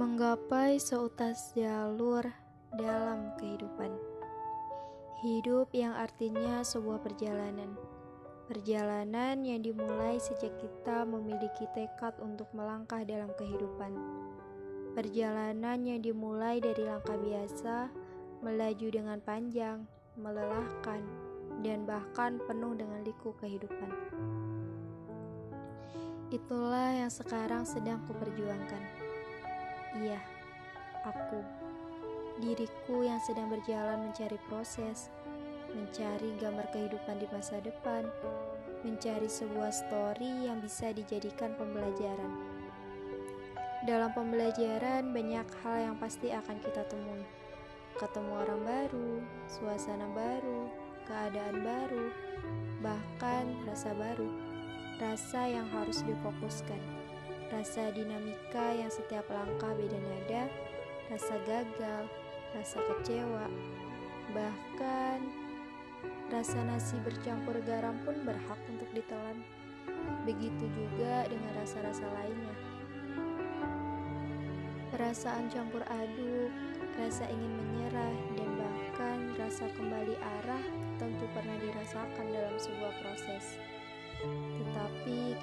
Menggapai seutas jalur dalam kehidupan. Hidup yang artinya sebuah perjalanan. Perjalanan yang dimulai sejak kita memiliki tekad untuk melangkah dalam kehidupan. Perjalanan yang dimulai dari langkah biasa, melaju dengan panjang, melelahkan, dan bahkan penuh dengan liku kehidupan. Itulah yang sekarang sedang kuperjuangkan. Iya, aku, diriku yang sedang berjalan mencari proses, mencari gambar kehidupan di masa depan, mencari sebuah story yang bisa dijadikan pembelajaran. Dalam pembelajaran, banyak hal yang pasti akan kita temui. Ketemu orang baru, suasana baru, keadaan baru, bahkan rasa baru. Rasa yang harus difokuskan. Rasa dinamika yang setiap langkah beda nada, rasa gagal, rasa kecewa, bahkan rasa nasi bercampur garam pun berhak untuk ditelan. Begitu juga dengan rasa-rasa lainnya. Perasaan campur aduk, rasa ingin menyerah, dan bahkan rasa kembali arah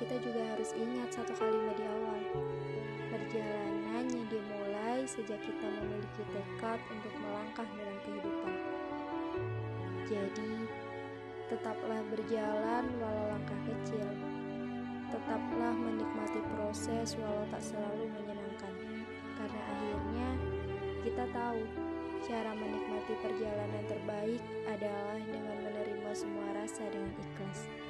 kita juga harus ingat satu kalimat di awal. Perjalanan yang dimulai sejak kita memiliki tekad untuk melangkah dalam kehidupan. Jadi, tetaplah berjalan walau langkah kecil. Tetaplah menikmati proses walau tak selalu menyenangkan. Karena akhirnya kita tahu cara menikmati perjalanan terbaik adalah dengan menerima semua rasa dengan ikhlas.